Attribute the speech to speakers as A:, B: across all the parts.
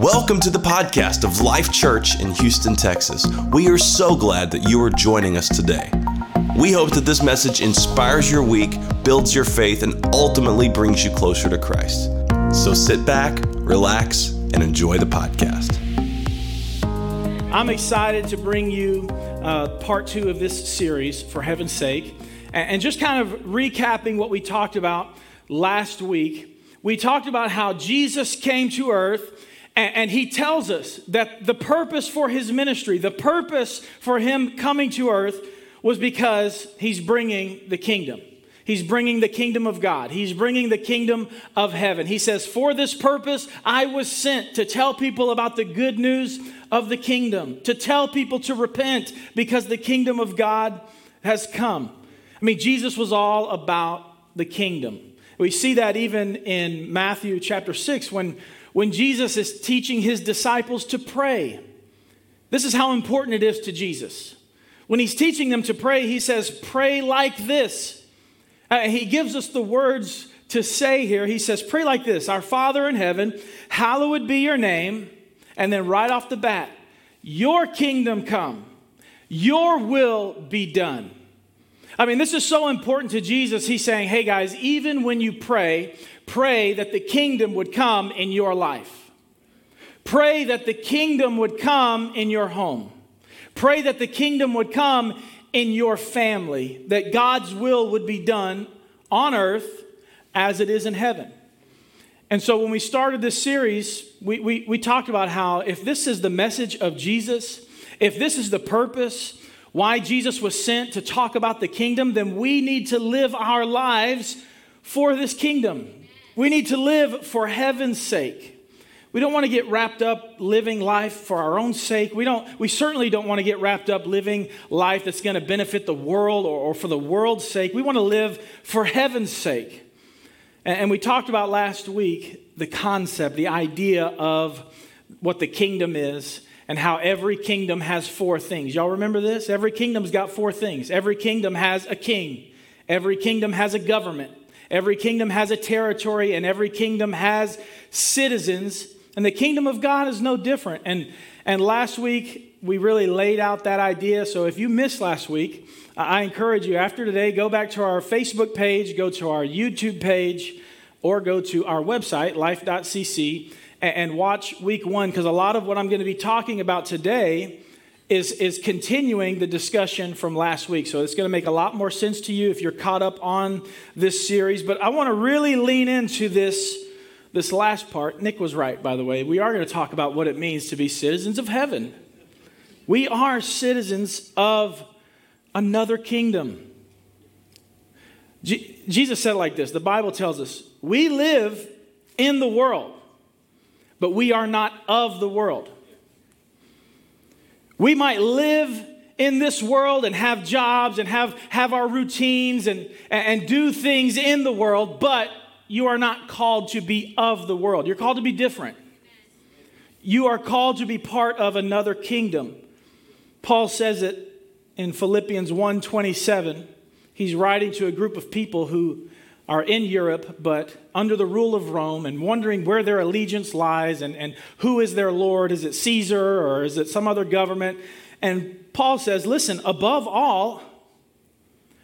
A: Welcome to the podcast of Life Church in Houston, Texas. We are so glad that you are joining us today. We hope that this message inspires your week, builds your faith, and ultimately brings you closer to Christ. So sit back, relax, and enjoy the podcast.
B: I'm excited to bring you uh, part two of this series, for heaven's sake, and, and just kind of recapping what we talked about last week. We talked about how Jesus came to earth and, he tells us that the purpose for his ministry, the purpose for him coming to earth, was because he's bringing the kingdom. He's bringing the kingdom of God. He's bringing the kingdom of heaven. He says, For this purpose, I was sent to tell people about the good news of the kingdom, to tell people to repent because the kingdom of God has come. I mean, Jesus was all about the kingdom. We see that even in Matthew chapter 6 when, when Jesus is teaching his disciples to pray. This is how important it is to Jesus. When he's teaching them to pray, he says, Pray like this. Uh, he gives us the words to say here. He says, Pray like this Our Father in heaven, hallowed be your name. And then right off the bat, Your kingdom come, Your will be done. I mean, this is so important to Jesus. He's saying, Hey guys, even when you pray, pray that the kingdom would come in your life. Pray that the kingdom would come in your home. Pray that the kingdom would come in your family, that God's will would be done on earth as it is in heaven. And so when we started this series, we, we, we talked about how if this is the message of Jesus, if this is the purpose, why Jesus was sent to talk about the kingdom, then we need to live our lives for this kingdom. We need to live for heaven's sake. We don't want to get wrapped up living life for our own sake. We, don't, we certainly don't want to get wrapped up living life that's going to benefit the world or, or for the world's sake. We want to live for heaven's sake. And, and we talked about last week the concept, the idea of what the kingdom is and how every kingdom has four things. Y'all remember this? Every kingdom's got four things. Every kingdom has a king, every kingdom has a government, every kingdom has a territory, and every kingdom has citizens. And the kingdom of God is no different. And, and last week, we really laid out that idea. So if you missed last week, I encourage you after today, go back to our Facebook page, go to our YouTube page, or go to our website, life.cc, and watch week one, because a lot of what I'm going to be talking about today is, is continuing the discussion from last week. So it's going to make a lot more sense to you if you're caught up on this series. But I want to really lean into this, this last part. Nick was right, by the way. We are going to talk about what it means to be citizens of heaven. We are citizens of another kingdom. Je- Jesus said it like this the Bible tells us, We live in the world, but we are not of the world. We might live in this world and have jobs and have, have our routines and, and do things in the world, but you are not called to be of the world. You're called to be different. You are called to be part of another kingdom. Paul says it in Philippians 1:27. He's writing to a group of people who are in Europe, but under the rule of Rome and wondering where their allegiance lies and, and who is their Lord. Is it Caesar or is it some other government? And Paul says, listen, above all,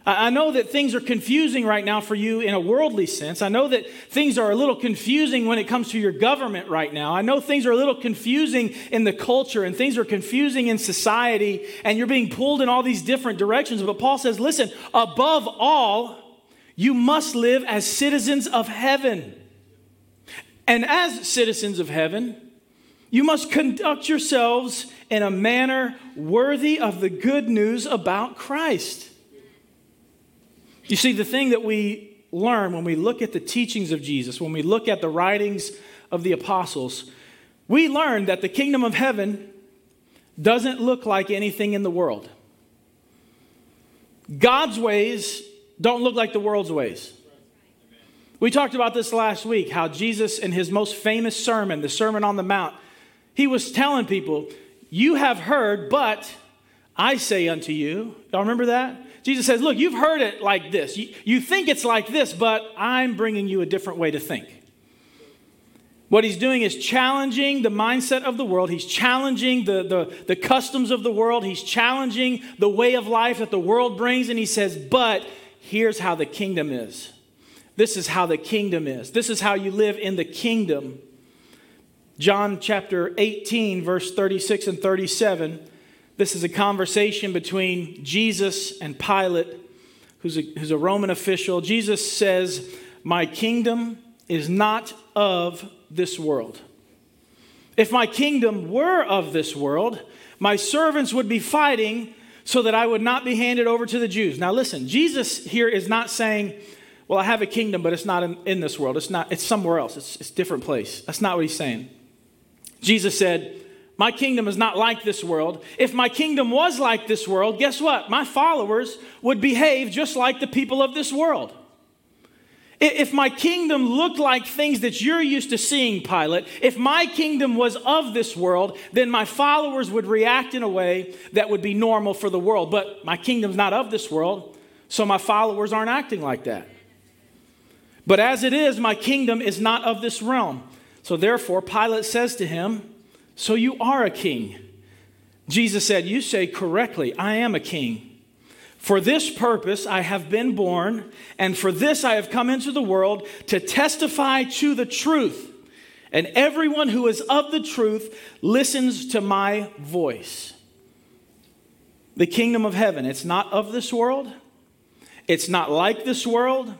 B: I know that things are confusing right now for you in a worldly sense. I know that things are a little confusing when it comes to your government right now. I know things are a little confusing in the culture and things are confusing in society and you're being pulled in all these different directions. But Paul says, listen, above all, you must live as citizens of heaven. And as citizens of heaven, you must conduct yourselves in a manner worthy of the good news about Christ. You see, the thing that we learn when we look at the teachings of Jesus, when we look at the writings of the apostles, we learn that the kingdom of heaven doesn't look like anything in the world. God's ways don't look like the world's ways. We talked about this last week how Jesus, in his most famous sermon, the Sermon on the Mount, he was telling people, You have heard, but I say unto you. Y'all remember that? Jesus says, Look, you've heard it like this. You, you think it's like this, but I'm bringing you a different way to think. What he's doing is challenging the mindset of the world. He's challenging the, the, the customs of the world. He's challenging the way of life that the world brings. And he says, But here's how the kingdom is. This is how the kingdom is. This is how you live in the kingdom. John chapter 18, verse 36 and 37. This is a conversation between Jesus and Pilate, who's a, who's a Roman official. Jesus says, My kingdom is not of this world. If my kingdom were of this world, my servants would be fighting so that I would not be handed over to the Jews. Now listen, Jesus here is not saying, well, I have a kingdom, but it's not in, in this world. It's not, it's somewhere else. It's, it's a different place. That's not what he's saying. Jesus said, My kingdom is not like this world. If my kingdom was like this world, guess what? My followers would behave just like the people of this world. If my kingdom looked like things that you're used to seeing, Pilate, if my kingdom was of this world, then my followers would react in a way that would be normal for the world. But my kingdom's not of this world, so my followers aren't acting like that. But as it is, my kingdom is not of this realm. So therefore, Pilate says to him, So you are a king. Jesus said, You say correctly, I am a king. For this purpose I have been born, and for this I have come into the world to testify to the truth. And everyone who is of the truth listens to my voice. The kingdom of heaven, it's not of this world, it's not like this world.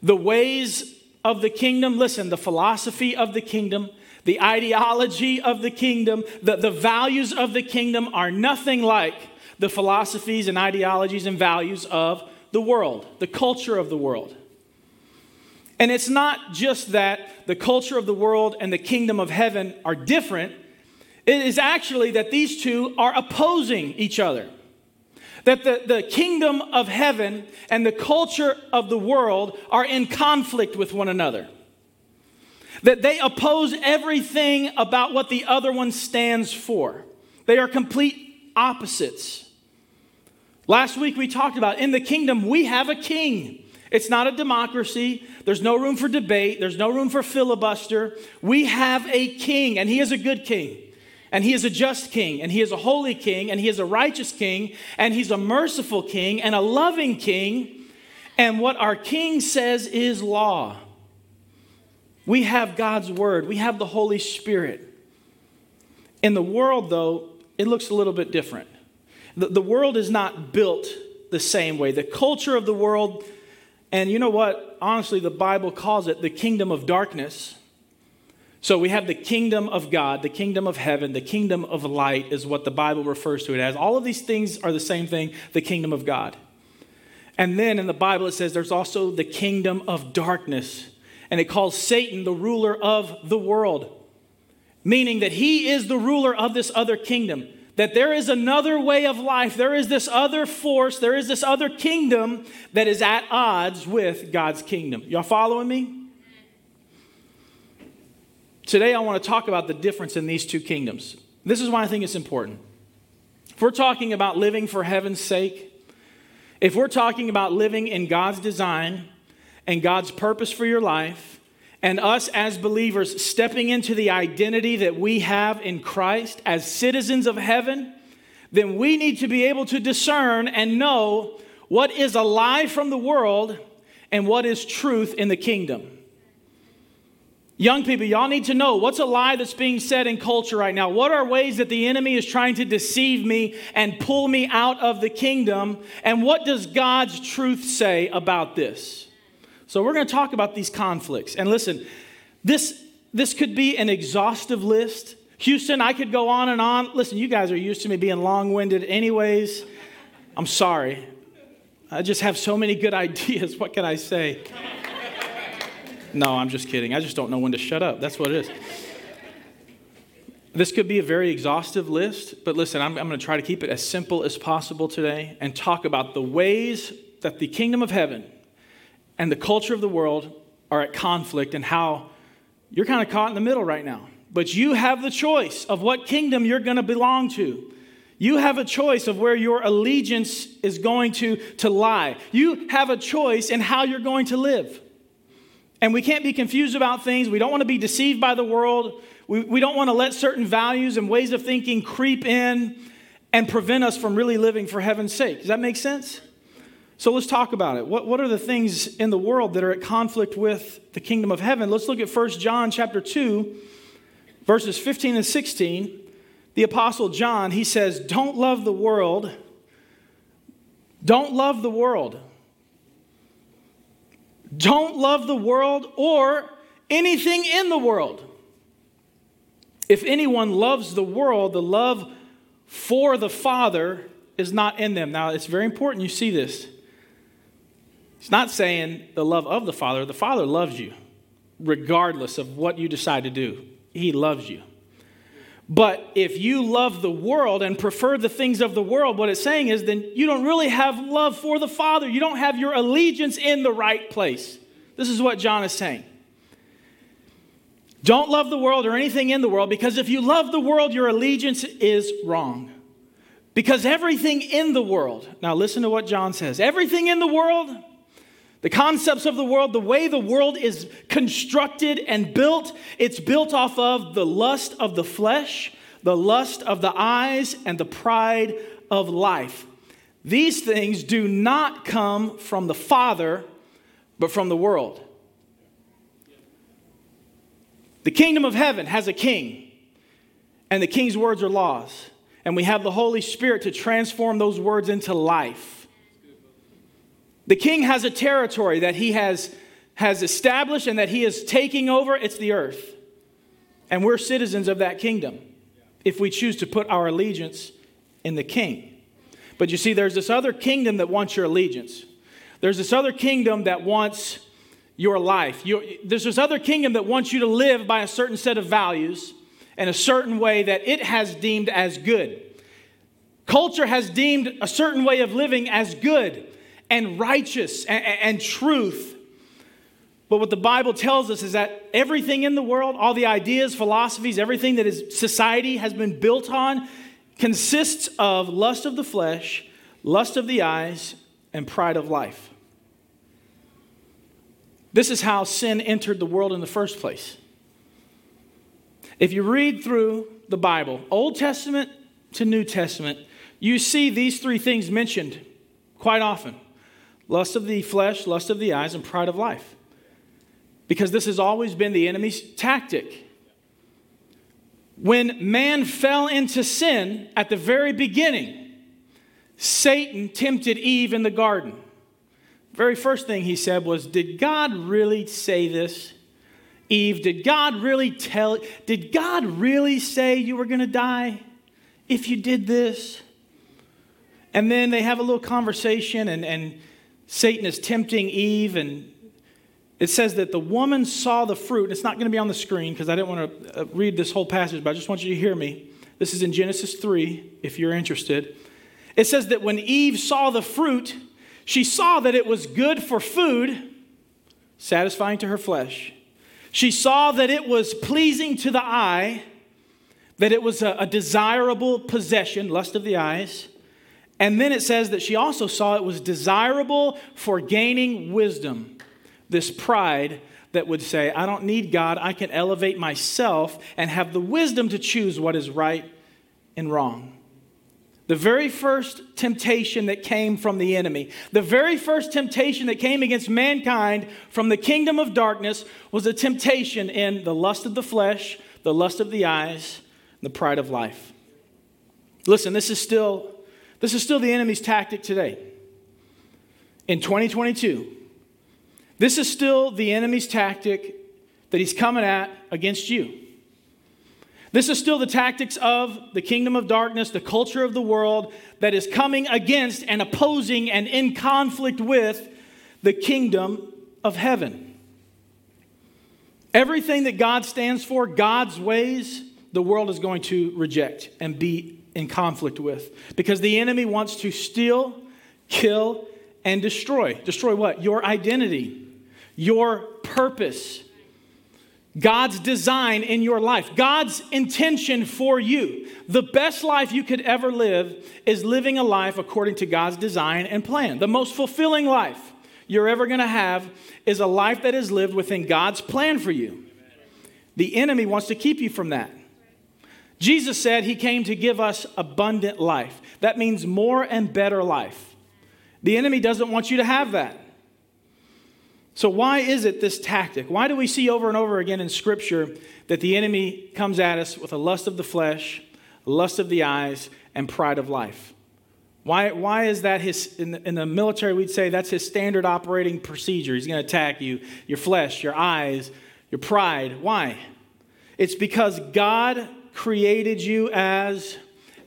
B: The ways of the kingdom, listen, the philosophy of the kingdom, the ideology of the kingdom, the, the values of the kingdom are nothing like the philosophies and ideologies and values of the world, the culture of the world. And it's not just that the culture of the world and the kingdom of heaven are different, it is actually that these two are opposing each other. That the, the kingdom of heaven and the culture of the world are in conflict with one another. That they oppose everything about what the other one stands for. They are complete opposites. Last week we talked about in the kingdom we have a king. It's not a democracy. There's no room for debate. There's no room for filibuster. We have a king, and he is a good king. And he is a just king, and he is a holy king, and he is a righteous king, and he's a merciful king, and a loving king. And what our king says is law. We have God's word, we have the Holy Spirit. In the world, though, it looks a little bit different. The, the world is not built the same way. The culture of the world, and you know what? Honestly, the Bible calls it the kingdom of darkness. So we have the kingdom of God, the kingdom of heaven, the kingdom of light is what the Bible refers to it as. All of these things are the same thing, the kingdom of God. And then in the Bible it says there's also the kingdom of darkness. And it calls Satan the ruler of the world, meaning that he is the ruler of this other kingdom that there is another way of life, there is this other force, there is this other kingdom that is at odds with God's kingdom. Y'all following me? Today, I want to talk about the difference in these two kingdoms. This is why I think it's important. If we're talking about living for heaven's sake, if we're talking about living in God's design and God's purpose for your life, and us as believers stepping into the identity that we have in Christ as citizens of heaven, then we need to be able to discern and know what is a lie from the world and what is truth in the kingdom. Young people, y'all need to know what's a lie that's being said in culture right now. What are ways that the enemy is trying to deceive me and pull me out of the kingdom? And what does God's truth say about this? So we're going to talk about these conflicts. And listen, this, this could be an exhaustive list. Houston, I could go on and on. Listen, you guys are used to me being long winded, anyways. I'm sorry. I just have so many good ideas. What can I say? No, I'm just kidding. I just don't know when to shut up. That's what it is. This could be a very exhaustive list, but listen, I'm, I'm going to try to keep it as simple as possible today and talk about the ways that the kingdom of heaven and the culture of the world are at conflict and how you're kind of caught in the middle right now. But you have the choice of what kingdom you're going to belong to. You have a choice of where your allegiance is going to, to lie. You have a choice in how you're going to live. And we can't be confused about things. We don't want to be deceived by the world. We, we don't want to let certain values and ways of thinking creep in and prevent us from really living for heaven's sake. Does that make sense? So let's talk about it. What, what are the things in the world that are at conflict with the kingdom of heaven? Let's look at 1 John chapter 2, verses 15 and 16. The apostle John, he says, Don't love the world. Don't love the world. Don't love the world or anything in the world. If anyone loves the world, the love for the Father is not in them. Now, it's very important you see this. It's not saying the love of the Father. The Father loves you, regardless of what you decide to do. He loves you. But if you love the world and prefer the things of the world, what it's saying is then you don't really have love for the Father. You don't have your allegiance in the right place. This is what John is saying. Don't love the world or anything in the world because if you love the world, your allegiance is wrong. Because everything in the world, now listen to what John says everything in the world, the concepts of the world, the way the world is constructed and built, it's built off of the lust of the flesh, the lust of the eyes, and the pride of life. These things do not come from the Father, but from the world. The kingdom of heaven has a king, and the king's words are laws. And we have the Holy Spirit to transform those words into life. The king has a territory that he has, has established and that he is taking over. It's the earth. And we're citizens of that kingdom if we choose to put our allegiance in the king. But you see, there's this other kingdom that wants your allegiance. There's this other kingdom that wants your life. there's this other kingdom that wants you to live by a certain set of values and a certain way that it has deemed as good. Culture has deemed a certain way of living as good and righteous and, and truth. But what the Bible tells us is that everything in the world, all the ideas, philosophies, everything that is society has been built on, consists of lust of the flesh, lust of the eyes, and pride of life. This is how sin entered the world in the first place. If you read through the Bible, Old Testament to New Testament, you see these three things mentioned quite often lust of the flesh, lust of the eyes, and pride of life. Because this has always been the enemy's tactic. When man fell into sin at the very beginning, Satan tempted Eve in the garden. Very first thing he said was, Did God really say this? Eve, did God really tell, did God really say you were going to die if you did this? And then they have a little conversation, and, and Satan is tempting Eve, and it says that the woman saw the fruit. And It's not going to be on the screen because I didn't want to uh, read this whole passage, but I just want you to hear me. This is in Genesis 3, if you're interested. It says that when Eve saw the fruit, she saw that it was good for food, satisfying to her flesh. She saw that it was pleasing to the eye, that it was a, a desirable possession, lust of the eyes. And then it says that she also saw it was desirable for gaining wisdom. This pride that would say, I don't need God, I can elevate myself and have the wisdom to choose what is right and wrong. The very first temptation that came from the enemy, the very first temptation that came against mankind from the kingdom of darkness was a temptation in the lust of the flesh, the lust of the eyes, the pride of life. Listen, this is still this is still the enemy's tactic today. In 2022, this is still the enemy's tactic that he's coming at against you. This is still the tactics of the kingdom of darkness, the culture of the world that is coming against and opposing and in conflict with the kingdom of heaven. Everything that God stands for, God's ways, the world is going to reject and be in conflict with because the enemy wants to steal, kill, and destroy. Destroy what? Your identity, your purpose, God's design in your life, God's intention for you. The best life you could ever live is living a life according to God's design and plan, the most fulfilling life. you're ever going to have is a life that is lived within God's plan for you. The enemy wants to keep you from that. Jesus said he came to give us abundant life. That means more and better life. The enemy doesn't want you to have that. So, why is it this tactic? Why do we see over and over again in Scripture that the enemy comes at us with a lust of the flesh, lust of the eyes, and pride of life? Why, why is that his, in the, in the military, we'd say that's his standard operating procedure. He's going to attack you, your flesh, your eyes, your pride. Why? It's because God created you as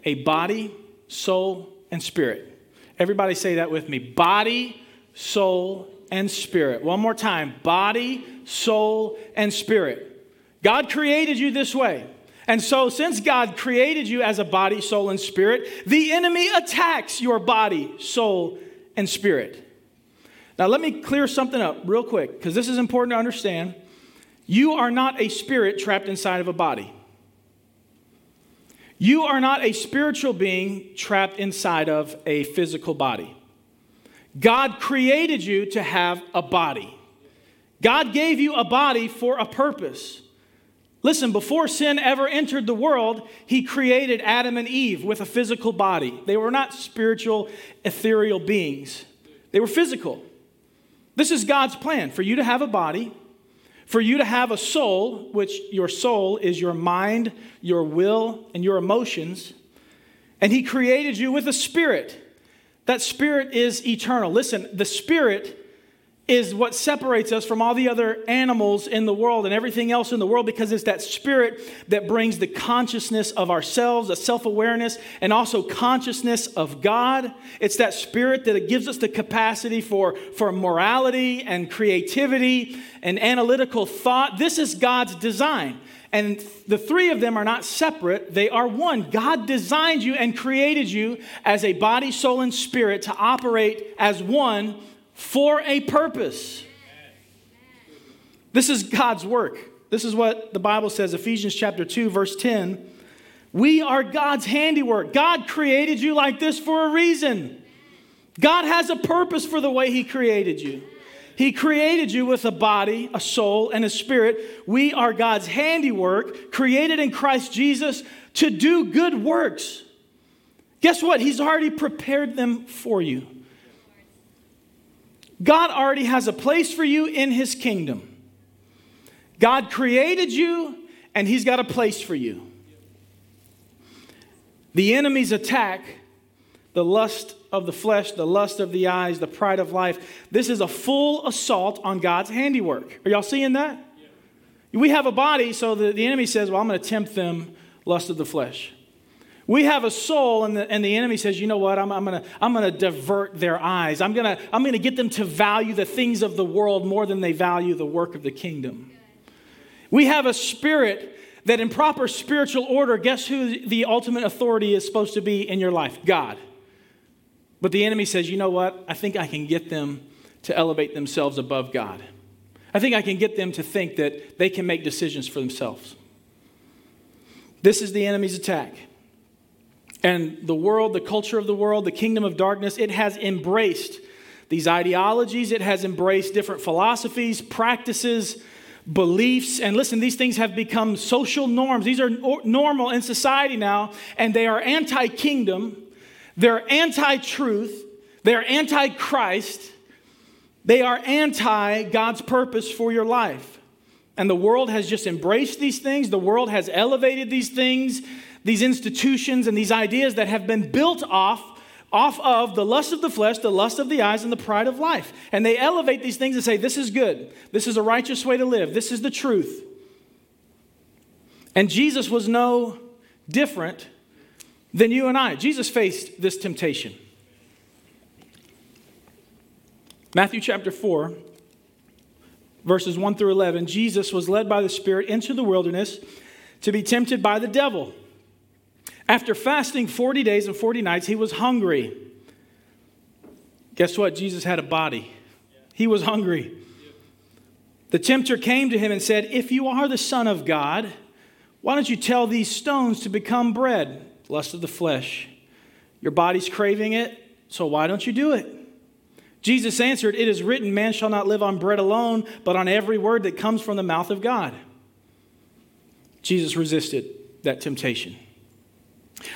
B: a body, soul, and spirit. Everybody say that with me body, soul, and spirit. One more time body, soul, and spirit. God created you this way. And so, since God created you as a body, soul, and spirit, the enemy attacks your body, soul, and spirit. Now, let me clear something up real quick because this is important to understand. You are not a spirit trapped inside of a body. You are not a spiritual being trapped inside of a physical body. God created you to have a body. God gave you a body for a purpose. Listen, before sin ever entered the world, he created Adam and Eve with a physical body. They were not spiritual, ethereal beings, they were physical. This is God's plan for you to have a body, for you to have a soul, which your soul is your mind, your will, and your emotions. And he created you with a spirit. That spirit is eternal. Listen, the spirit is what separates us from all the other animals in the world and everything else in the world because it's that spirit that brings the consciousness of ourselves, a self awareness, and also consciousness of God. It's that spirit that gives us the capacity for, for morality and creativity and analytical thought. This is God's design. And the three of them are not separate, they are one. God designed you and created you as a body, soul, and spirit to operate as one for a purpose. This is God's work. This is what the Bible says, Ephesians chapter 2, verse 10. We are God's handiwork. God created you like this for a reason. God has a purpose for the way He created you. He created you with a body, a soul, and a spirit. We are God's handiwork, created in Christ Jesus to do good works. Guess what? He's already prepared them for you. God already has a place for you in His kingdom. God created you, and He's got a place for you. The enemy's attack, the lust of the flesh, the lust of the eyes, the pride of life, this is a full assault on God's handiwork. Are y'all seeing that? Yeah. We have a body, so the, the enemy says, Well, I'm going to tempt them, lust of the flesh. We have a soul, and the, and the enemy says, you know what, I'm, I'm going to I'm gonna divert their eyes. I'm going to I'm gonna get them to value the things of the world more than they value the work of the kingdom. We have a spirit that, in proper spiritual order, guess who the ultimate authority is supposed to be in your life? God. But the enemy says, you know what, I think I can get them to elevate themselves above God. I think I can get them to think that they can make decisions for themselves. This is the enemy's attack. And the world, the culture of the world, the kingdom of darkness, it has embraced these ideologies, it has embraced different philosophies, practices, beliefs. And listen, these things have become social norms. These are normal in society now, and they are anti kingdom, they're anti truth, they're anti Christ, they are anti God's purpose for your life. And the world has just embraced these things, the world has elevated these things these institutions and these ideas that have been built off off of the lust of the flesh, the lust of the eyes, and the pride of life. And they elevate these things and say, This is good. This is a righteous way to live. This is the truth. And Jesus was no different than you and I. Jesus faced this temptation. Matthew chapter 4, verses 1 through 11. Jesus was led by the Spirit into the wilderness to be tempted by the devil. After fasting 40 days and 40 nights, he was hungry. Guess what? Jesus had a body. He was hungry. The tempter came to him and said, If you are the Son of God, why don't you tell these stones to become bread? Lust of the flesh. Your body's craving it, so why don't you do it? Jesus answered, It is written, Man shall not live on bread alone, but on every word that comes from the mouth of God. Jesus resisted that temptation.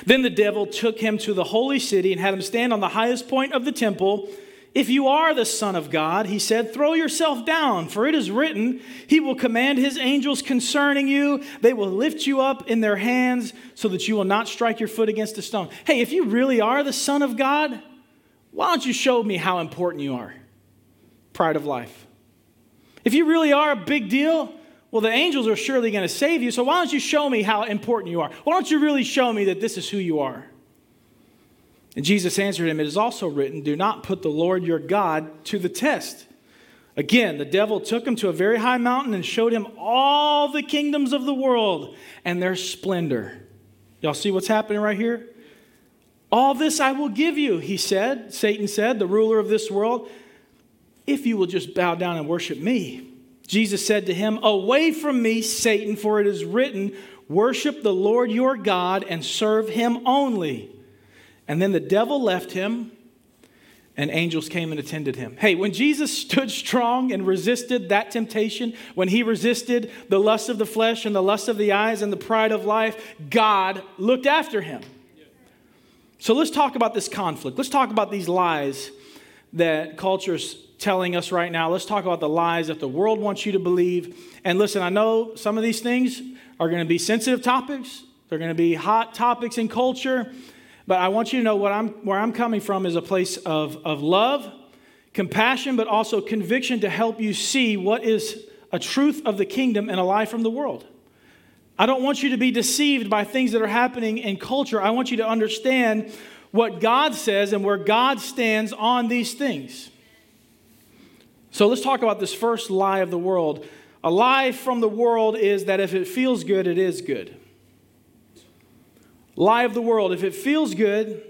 B: Then the devil took him to the holy city and had him stand on the highest point of the temple. If you are the Son of God, he said, throw yourself down, for it is written, He will command His angels concerning you. They will lift you up in their hands so that you will not strike your foot against a stone. Hey, if you really are the Son of God, why don't you show me how important you are? Pride of life. If you really are a big deal, well, the angels are surely going to save you, so why don't you show me how important you are? Why don't you really show me that this is who you are? And Jesus answered him, It is also written, Do not put the Lord your God to the test. Again, the devil took him to a very high mountain and showed him all the kingdoms of the world and their splendor. Y'all see what's happening right here? All this I will give you, he said, Satan said, the ruler of this world, if you will just bow down and worship me. Jesus said to him, Away from me, Satan, for it is written, Worship the Lord your God and serve him only. And then the devil left him, and angels came and attended him. Hey, when Jesus stood strong and resisted that temptation, when he resisted the lust of the flesh and the lust of the eyes and the pride of life, God looked after him. So let's talk about this conflict. Let's talk about these lies that culture's telling us right now. Let's talk about the lies that the world wants you to believe. And listen, I know some of these things are going to be sensitive topics, they're going to be hot topics in culture. But I want you to know what I'm, where I'm coming from is a place of, of love, compassion, but also conviction to help you see what is a truth of the kingdom and a lie from the world. I don't want you to be deceived by things that are happening in culture. I want you to understand what God says and where God stands on these things. So let's talk about this first lie of the world. A lie from the world is that if it feels good, it is good. Lie of the world if it feels good,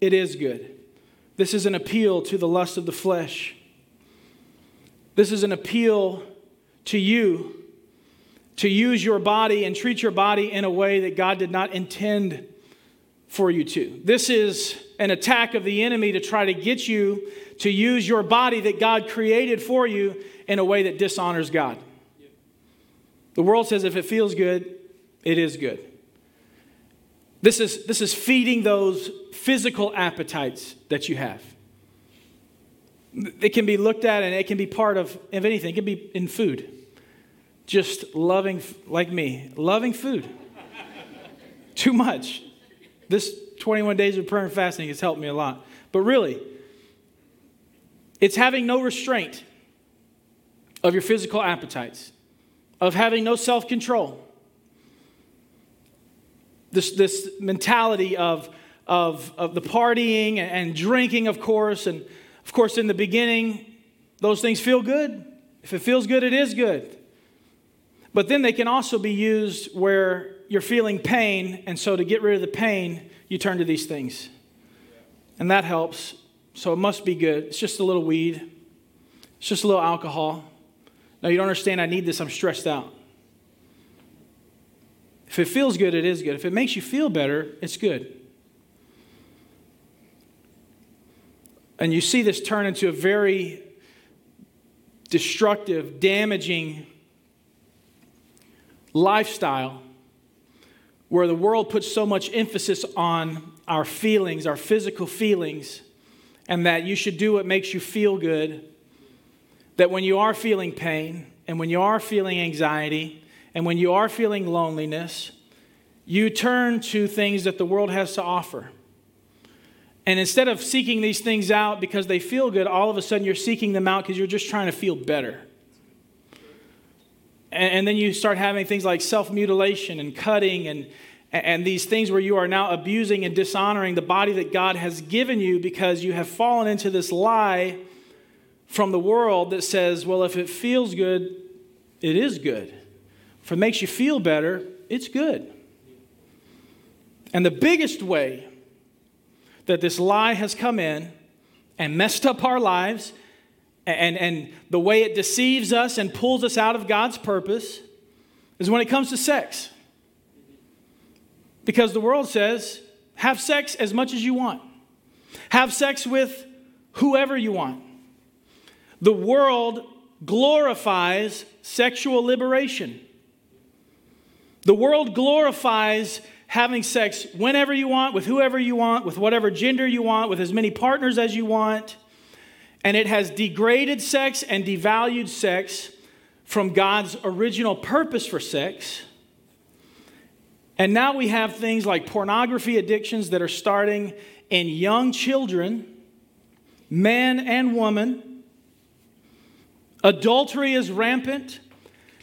B: it is good. This is an appeal to the lust of the flesh. This is an appeal to you to use your body and treat your body in a way that God did not intend for you too. This is an attack of the enemy to try to get you to use your body that God created for you in a way that dishonors God. The world says if it feels good, it is good. This is, this is feeding those physical appetites that you have. It can be looked at and it can be part of, if anything, it can be in food. Just loving, like me, loving food. Too much. This 21 days of prayer and fasting has helped me a lot. But really, it's having no restraint of your physical appetites, of having no self control. This, this mentality of, of, of the partying and drinking, of course. And of course, in the beginning, those things feel good. If it feels good, it is good. But then they can also be used where you're feeling pain, and so to get rid of the pain, you turn to these things. And that helps. So it must be good. It's just a little weed, it's just a little alcohol. No, you don't understand. I need this. I'm stressed out. If it feels good, it is good. If it makes you feel better, it's good. And you see this turn into a very destructive, damaging lifestyle where the world puts so much emphasis on our feelings, our physical feelings, and that you should do what makes you feel good. That when you are feeling pain, and when you are feeling anxiety, and when you are feeling loneliness, you turn to things that the world has to offer. And instead of seeking these things out because they feel good, all of a sudden you're seeking them out because you're just trying to feel better. And, and then you start having things like self mutilation and cutting and, and these things where you are now abusing and dishonoring the body that God has given you because you have fallen into this lie from the world that says, well, if it feels good, it is good. If it makes you feel better, it's good. And the biggest way that this lie has come in and messed up our lives and, and the way it deceives us and pulls us out of God's purpose is when it comes to sex. Because the world says, have sex as much as you want, have sex with whoever you want. The world glorifies sexual liberation. The world glorifies having sex whenever you want, with whoever you want, with whatever gender you want, with as many partners as you want. And it has degraded sex and devalued sex from God's original purpose for sex. And now we have things like pornography addictions that are starting in young children, man and woman. Adultery is rampant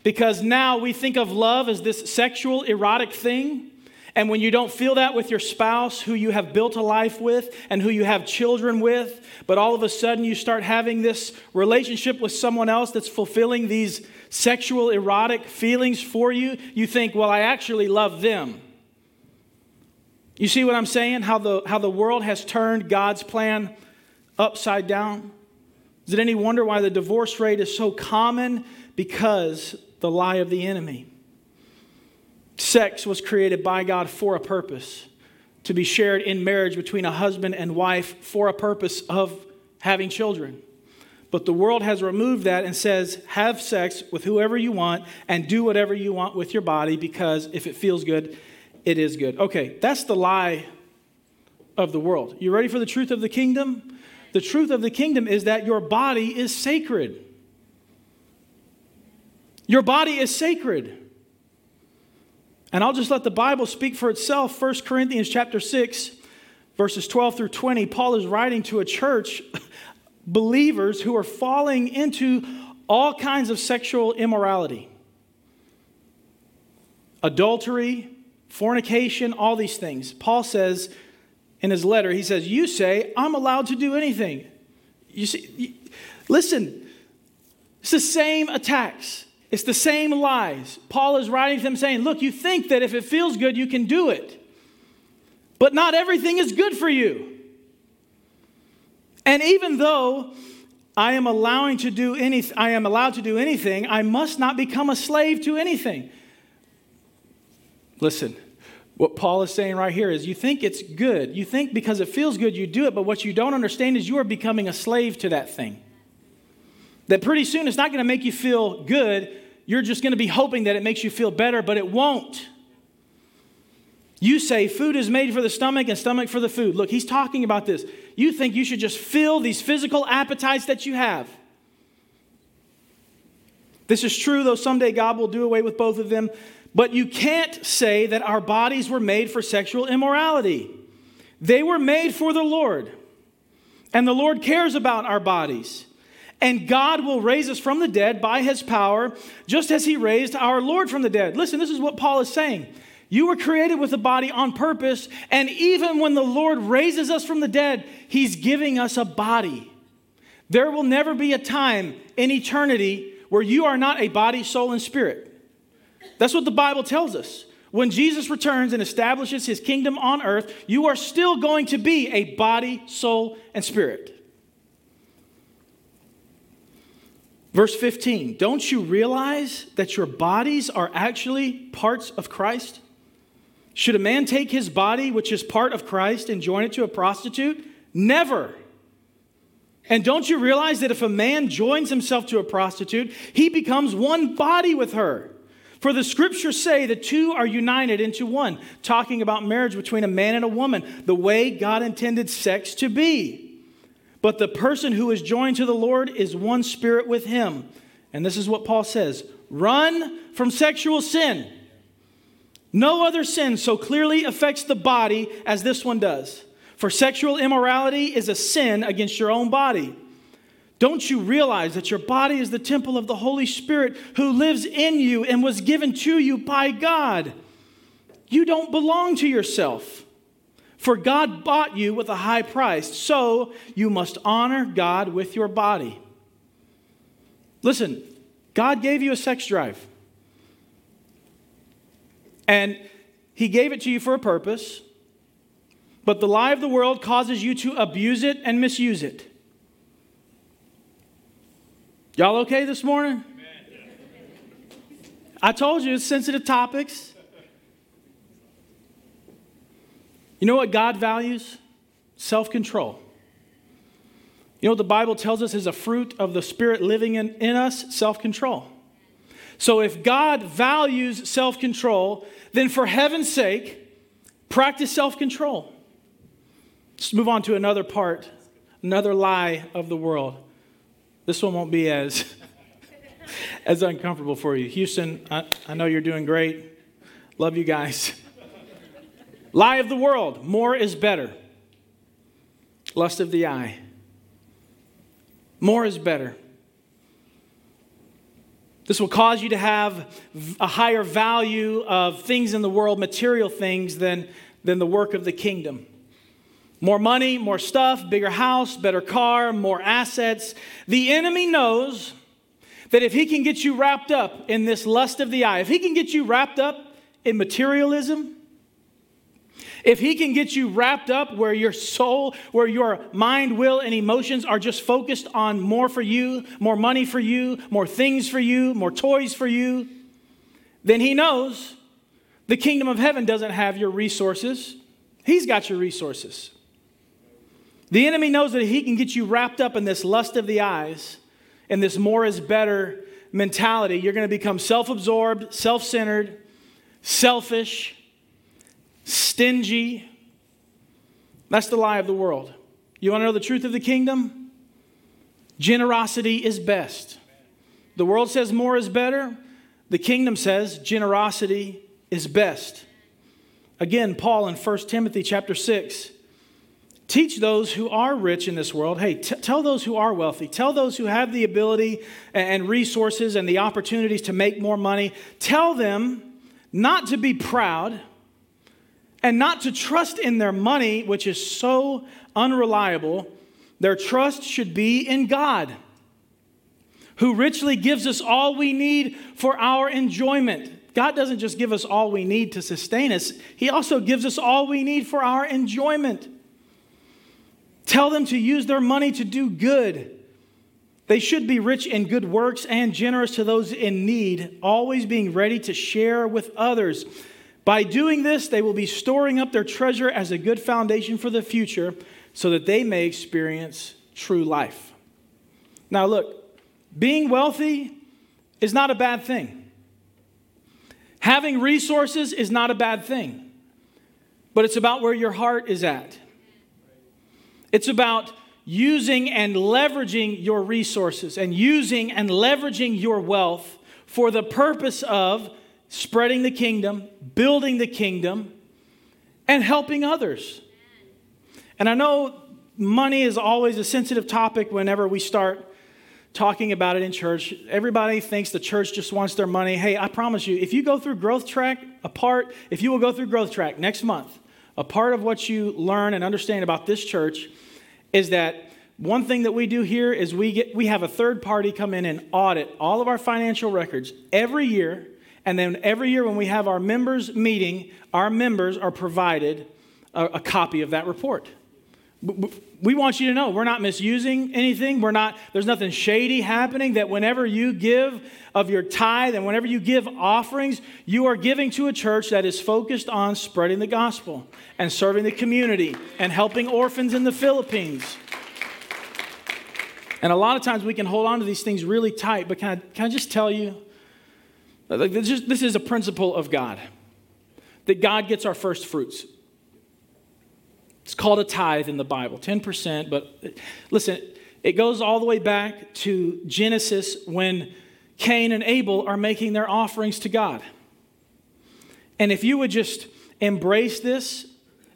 B: because now we think of love as this sexual, erotic thing. And when you don't feel that with your spouse, who you have built a life with and who you have children with, but all of a sudden you start having this relationship with someone else that's fulfilling these sexual, erotic feelings for you, you think, well, I actually love them. You see what I'm saying? How the, how the world has turned God's plan upside down? Is it any wonder why the divorce rate is so common? Because the lie of the enemy. Sex was created by God for a purpose to be shared in marriage between a husband and wife for a purpose of having children. But the world has removed that and says, have sex with whoever you want and do whatever you want with your body because if it feels good, it is good. Okay, that's the lie of the world. You ready for the truth of the kingdom? The truth of the kingdom is that your body is sacred. Your body is sacred. And I'll just let the Bible speak for itself. 1 Corinthians chapter 6, verses 12 through 20. Paul is writing to a church, believers who are falling into all kinds of sexual immorality. Adultery, fornication, all these things. Paul says in his letter, he says, You say, I'm allowed to do anything. You see, listen, it's the same attacks. It's the same lies. Paul is writing to them saying, Look, you think that if it feels good, you can do it. But not everything is good for you. And even though I am allowing to do any, I am allowed to do anything, I must not become a slave to anything. Listen, what Paul is saying right here is you think it's good. You think because it feels good, you do it, but what you don't understand is you are becoming a slave to that thing. That pretty soon it's not going to make you feel good. You're just going to be hoping that it makes you feel better, but it won't. You say food is made for the stomach and stomach for the food. Look, he's talking about this. You think you should just fill these physical appetites that you have. This is true, though someday God will do away with both of them. But you can't say that our bodies were made for sexual immorality. They were made for the Lord. And the Lord cares about our bodies. And God will raise us from the dead by his power, just as he raised our Lord from the dead. Listen, this is what Paul is saying. You were created with a body on purpose, and even when the Lord raises us from the dead, he's giving us a body. There will never be a time in eternity where you are not a body, soul, and spirit. That's what the Bible tells us. When Jesus returns and establishes his kingdom on earth, you are still going to be a body, soul, and spirit. Verse 15, don't you realize that your bodies are actually parts of Christ? Should a man take his body, which is part of Christ, and join it to a prostitute? Never. And don't you realize that if a man joins himself to a prostitute, he becomes one body with her? For the scriptures say the two are united into one, talking about marriage between a man and a woman, the way God intended sex to be. But the person who is joined to the Lord is one spirit with him. And this is what Paul says run from sexual sin. No other sin so clearly affects the body as this one does. For sexual immorality is a sin against your own body. Don't you realize that your body is the temple of the Holy Spirit who lives in you and was given to you by God? You don't belong to yourself. For God bought you with a high price, so you must honor God with your body. Listen, God gave you a sex drive. And He gave it to you for a purpose, but the lie of the world causes you to abuse it and misuse it. Y'all okay this morning? I told you it's sensitive topics. You know what God values? Self control. You know what the Bible tells us is a fruit of the Spirit living in, in us? Self control. So if God values self control, then for heaven's sake, practice self control. Let's move on to another part, another lie of the world. This one won't be as, as uncomfortable for you. Houston, I, I know you're doing great. Love you guys. Lie of the world more is better. Lust of the eye. More is better. This will cause you to have a higher value of things in the world, material things, than, than the work of the kingdom. More money, more stuff, bigger house, better car, more assets. The enemy knows that if he can get you wrapped up in this lust of the eye, if he can get you wrapped up in materialism, if he can get you wrapped up where your soul, where your mind, will, and emotions are just focused on more for you, more money for you, more things for you, more toys for you, then he knows the kingdom of heaven doesn't have your resources. He's got your resources. The enemy knows that he can get you wrapped up in this lust of the eyes and this more is better mentality. You're going to become self absorbed, self centered, selfish, stingy. That's the lie of the world. You want to know the truth of the kingdom? Generosity is best. The world says more is better. The kingdom says generosity is best. Again, Paul in 1 Timothy chapter 6 teach those who are rich in this world hey t- tell those who are wealthy tell those who have the ability and resources and the opportunities to make more money tell them not to be proud and not to trust in their money, which is so unreliable. Their trust should be in God, who richly gives us all we need for our enjoyment. God doesn't just give us all we need to sustain us, He also gives us all we need for our enjoyment. Tell them to use their money to do good. They should be rich in good works and generous to those in need, always being ready to share with others. By doing this, they will be storing up their treasure as a good foundation for the future so that they may experience true life. Now, look, being wealthy is not a bad thing. Having resources is not a bad thing, but it's about where your heart is at. It's about using and leveraging your resources and using and leveraging your wealth for the purpose of spreading the kingdom, building the kingdom, and helping others. And I know money is always a sensitive topic whenever we start talking about it in church. Everybody thinks the church just wants their money. Hey, I promise you, if you go through Growth Track, a part, if you will go through Growth Track next month, a part of what you learn and understand about this church is that one thing that we do here is we get we have a third party come in and audit all of our financial records every year and then every year when we have our members meeting, our members are provided a, a copy of that report. We want you to know we're not misusing anything. We're not, there's nothing shady happening. That whenever you give of your tithe and whenever you give offerings, you are giving to a church that is focused on spreading the gospel and serving the community and helping orphans in the Philippines. And a lot of times we can hold on to these things really tight, but can I, can I just tell you this, is, this is a principle of God that God gets our first fruits. It's called a tithe in the Bible, 10%. But listen, it goes all the way back to Genesis when Cain and Abel are making their offerings to God. And if you would just embrace this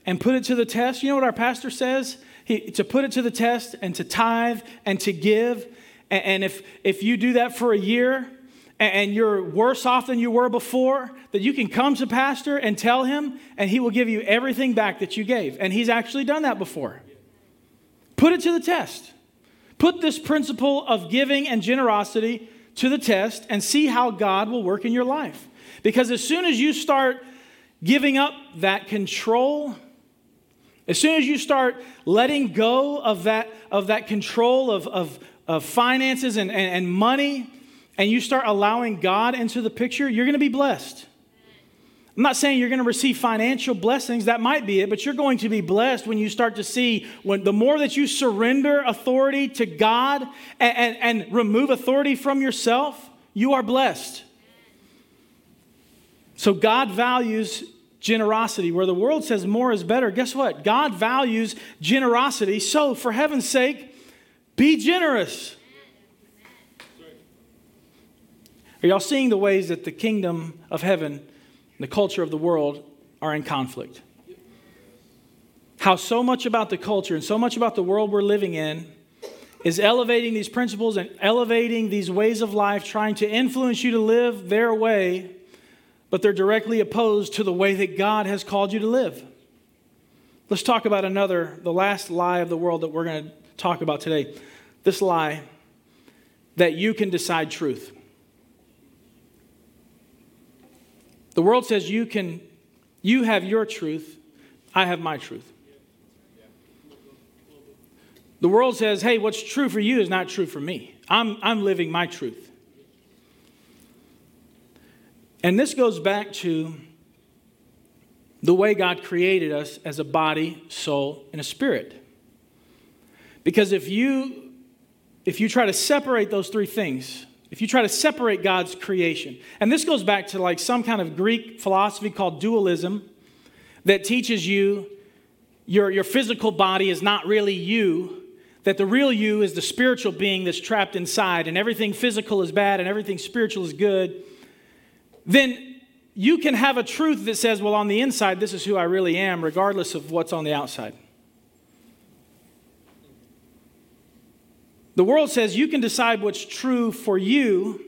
B: and put it to the test, you know what our pastor says? He, to put it to the test and to tithe and to give. And if, if you do that for a year, and you're worse off than you were before, that you can come to pastor and tell him, and he will give you everything back that you gave. And he's actually done that before. Put it to the test. Put this principle of giving and generosity to the test and see how God will work in your life. Because as soon as you start giving up that control, as soon as you start letting go of that, of that control of, of, of finances and, and, and money, and you start allowing God into the picture, you're going to be blessed. I'm not saying you're going to receive financial blessings, that might be it, but you're going to be blessed when you start to see when the more that you surrender authority to God and, and, and remove authority from yourself, you are blessed. So God values generosity. Where the world says more is better, guess what? God values generosity. So, for heaven's sake, be generous. Are y'all seeing the ways that the kingdom of heaven the culture of the world are in conflict. How so much about the culture and so much about the world we're living in is elevating these principles and elevating these ways of life, trying to influence you to live their way, but they're directly opposed to the way that God has called you to live. Let's talk about another, the last lie of the world that we're going to talk about today. This lie that you can decide truth. The world says you can, you have your truth, I have my truth. The world says, hey, what's true for you is not true for me. I'm, I'm living my truth. And this goes back to the way God created us as a body, soul, and a spirit. Because if you if you try to separate those three things, if you try to separate God's creation, and this goes back to like some kind of Greek philosophy called dualism that teaches you your, your physical body is not really you, that the real you is the spiritual being that's trapped inside, and everything physical is bad and everything spiritual is good, then you can have a truth that says, well, on the inside, this is who I really am, regardless of what's on the outside. The world says you can decide what's true for you.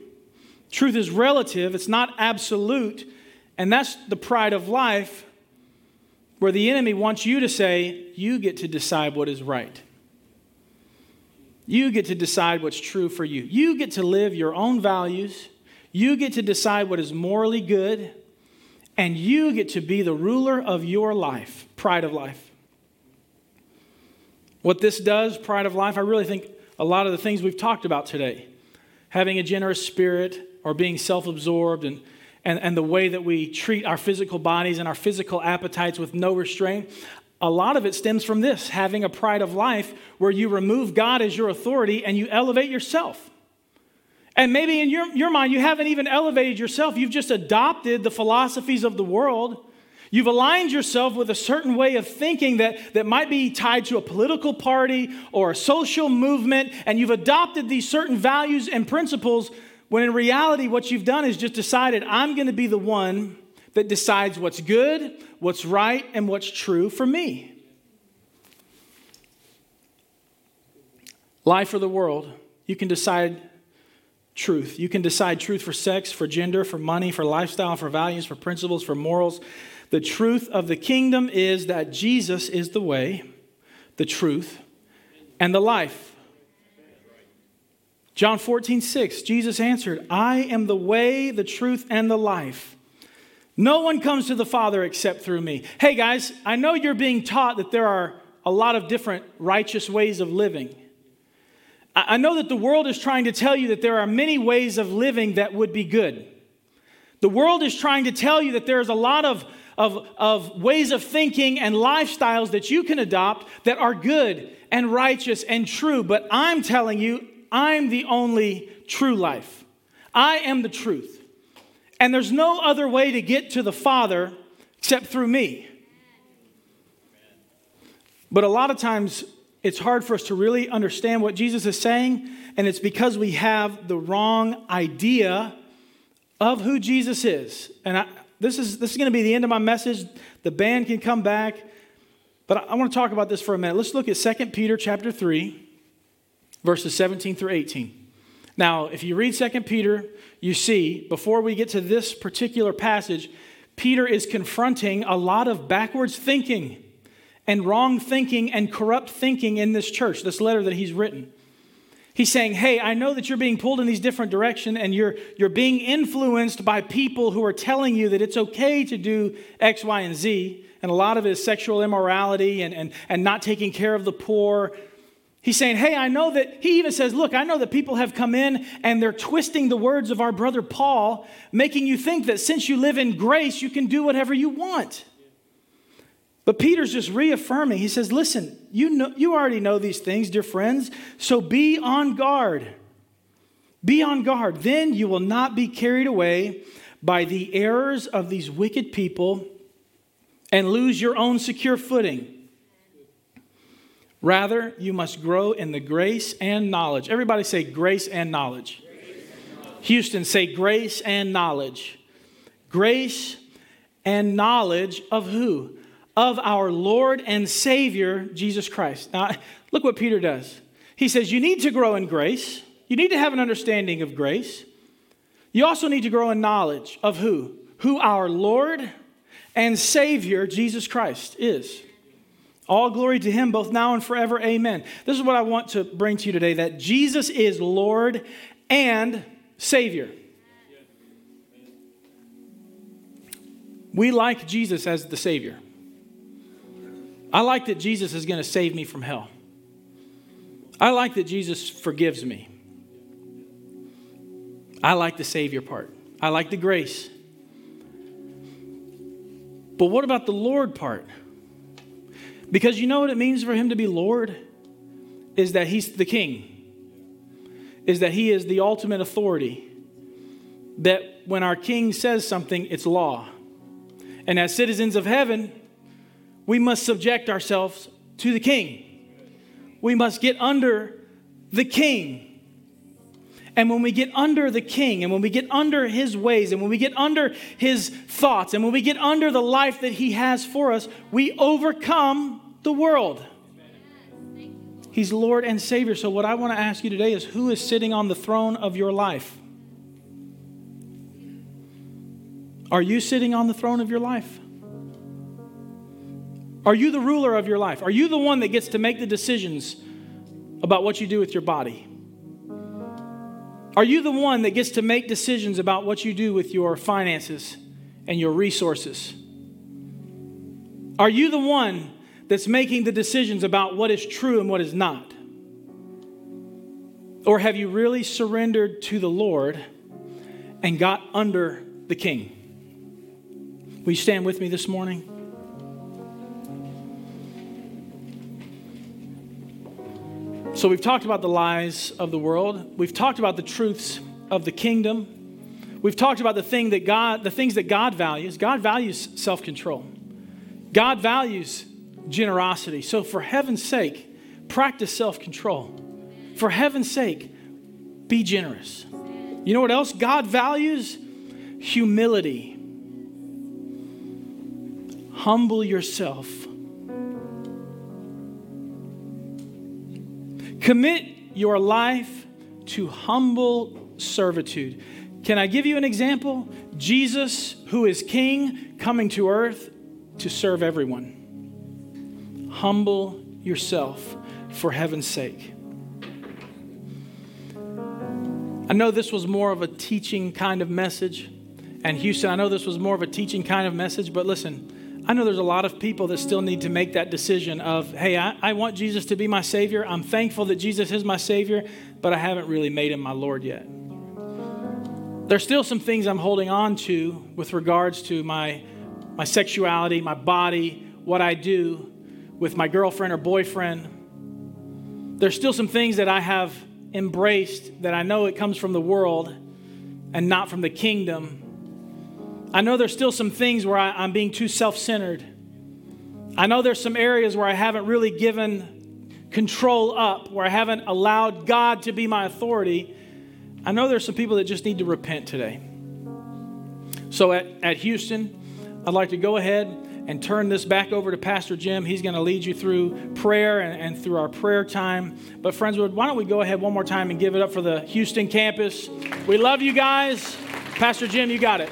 B: Truth is relative, it's not absolute. And that's the pride of life where the enemy wants you to say, you get to decide what is right. You get to decide what's true for you. You get to live your own values. You get to decide what is morally good. And you get to be the ruler of your life, pride of life. What this does, pride of life, I really think a lot of the things we've talked about today having a generous spirit or being self absorbed and, and, and the way that we treat our physical bodies and our physical appetites with no restraint. A lot of it stems from this having a pride of life where you remove God as your authority and you elevate yourself. And maybe in your, your mind, you haven't even elevated yourself. You've just adopted the philosophies of the world You've aligned yourself with a certain way of thinking that, that might be tied to a political party or a social movement, and you've adopted these certain values and principles when in reality, what you've done is just decided, I'm going to be the one that decides what's good, what's right, and what's true for me. Life or the world, you can decide truth. You can decide truth for sex, for gender, for money, for lifestyle, for values, for principles, for morals. The truth of the kingdom is that Jesus is the way, the truth, and the life. John 14, 6, Jesus answered, I am the way, the truth, and the life. No one comes to the Father except through me. Hey guys, I know you're being taught that there are a lot of different righteous ways of living. I know that the world is trying to tell you that there are many ways of living that would be good. The world is trying to tell you that there's a lot of of, of ways of thinking and lifestyles that you can adopt that are good and righteous and true. But I'm telling you, I'm the only true life. I am the truth. And there's no other way to get to the Father except through me. But a lot of times, it's hard for us to really understand what Jesus is saying, and it's because we have the wrong idea of who Jesus is. And I, this is, this is going to be the end of my message. The band can come back. But I, I want to talk about this for a minute. Let's look at 2 Peter chapter 3, verses 17 through 18. Now, if you read 2 Peter, you see, before we get to this particular passage, Peter is confronting a lot of backwards thinking and wrong thinking and corrupt thinking in this church, this letter that he's written. He's saying, Hey, I know that you're being pulled in these different directions and you're, you're being influenced by people who are telling you that it's okay to do X, Y, and Z. And a lot of it is sexual immorality and, and, and not taking care of the poor. He's saying, Hey, I know that, he even says, Look, I know that people have come in and they're twisting the words of our brother Paul, making you think that since you live in grace, you can do whatever you want. But Peter's just reaffirming. He says, Listen, you, know, you already know these things, dear friends, so be on guard. Be on guard. Then you will not be carried away by the errors of these wicked people and lose your own secure footing. Rather, you must grow in the grace and knowledge. Everybody say grace and knowledge. Grace and knowledge. Houston, say grace and knowledge. Grace and knowledge of who? Of our Lord and Savior, Jesus Christ. Now, look what Peter does. He says, You need to grow in grace, you need to have an understanding of grace. You also need to grow in knowledge of who? Who our Lord and Savior, Jesus Christ, is. All glory to him both now and forever. Amen. This is what I want to bring to you today that Jesus is Lord and Savior. We like Jesus as the Savior. I like that Jesus is going to save me from hell. I like that Jesus forgives me. I like the Savior part. I like the grace. But what about the Lord part? Because you know what it means for him to be Lord? Is that he's the king, is that he is the ultimate authority. That when our king says something, it's law. And as citizens of heaven, we must subject ourselves to the king. We must get under the king. And when we get under the king, and when we get under his ways, and when we get under his thoughts, and when we get under the life that he has for us, we overcome the world. He's Lord and Savior. So, what I want to ask you today is who is sitting on the throne of your life? Are you sitting on the throne of your life? Are you the ruler of your life? Are you the one that gets to make the decisions about what you do with your body? Are you the one that gets to make decisions about what you do with your finances and your resources? Are you the one that's making the decisions about what is true and what is not? Or have you really surrendered to the Lord and got under the King? Will you stand with me this morning? So, we've talked about the lies of the world. We've talked about the truths of the kingdom. We've talked about the thing that God, the things that God values. God values self-control. God values generosity. So, for heaven's sake, practice self-control. For heaven's sake, be generous. You know what else God values? Humility. Humble yourself Commit your life to humble servitude. Can I give you an example? Jesus, who is king, coming to earth to serve everyone. Humble yourself for heaven's sake. I know this was more of a teaching kind of message. And Houston, I know this was more of a teaching kind of message, but listen, I know there's a lot of people that still need to make that decision of, hey, I, I, want Jesus to be my Savior. I'm thankful that Jesus is my Savior, but I haven't really made him my Lord yet. There's still some things I'm holding on to with regards to my, my sexuality, my body, what I do with my girlfriend or boyfriend. There's still some things that I have embraced that I know it comes from the world and not from the kingdom I know there's still some things where I, am being too self centered. I know there's some areas where I haven't really given control up, where I haven't allowed God to be my authority. I know there's some people that just need to repent today. So at, at Houston, I'd like to go ahead and turn this back over to Pastor Jim. He's going to lead you through prayer and, and, through our prayer time. But, friends, why don't we go ahead one more time and give it up for the Houston campus? We love you guys. Pastor Jim, you got it.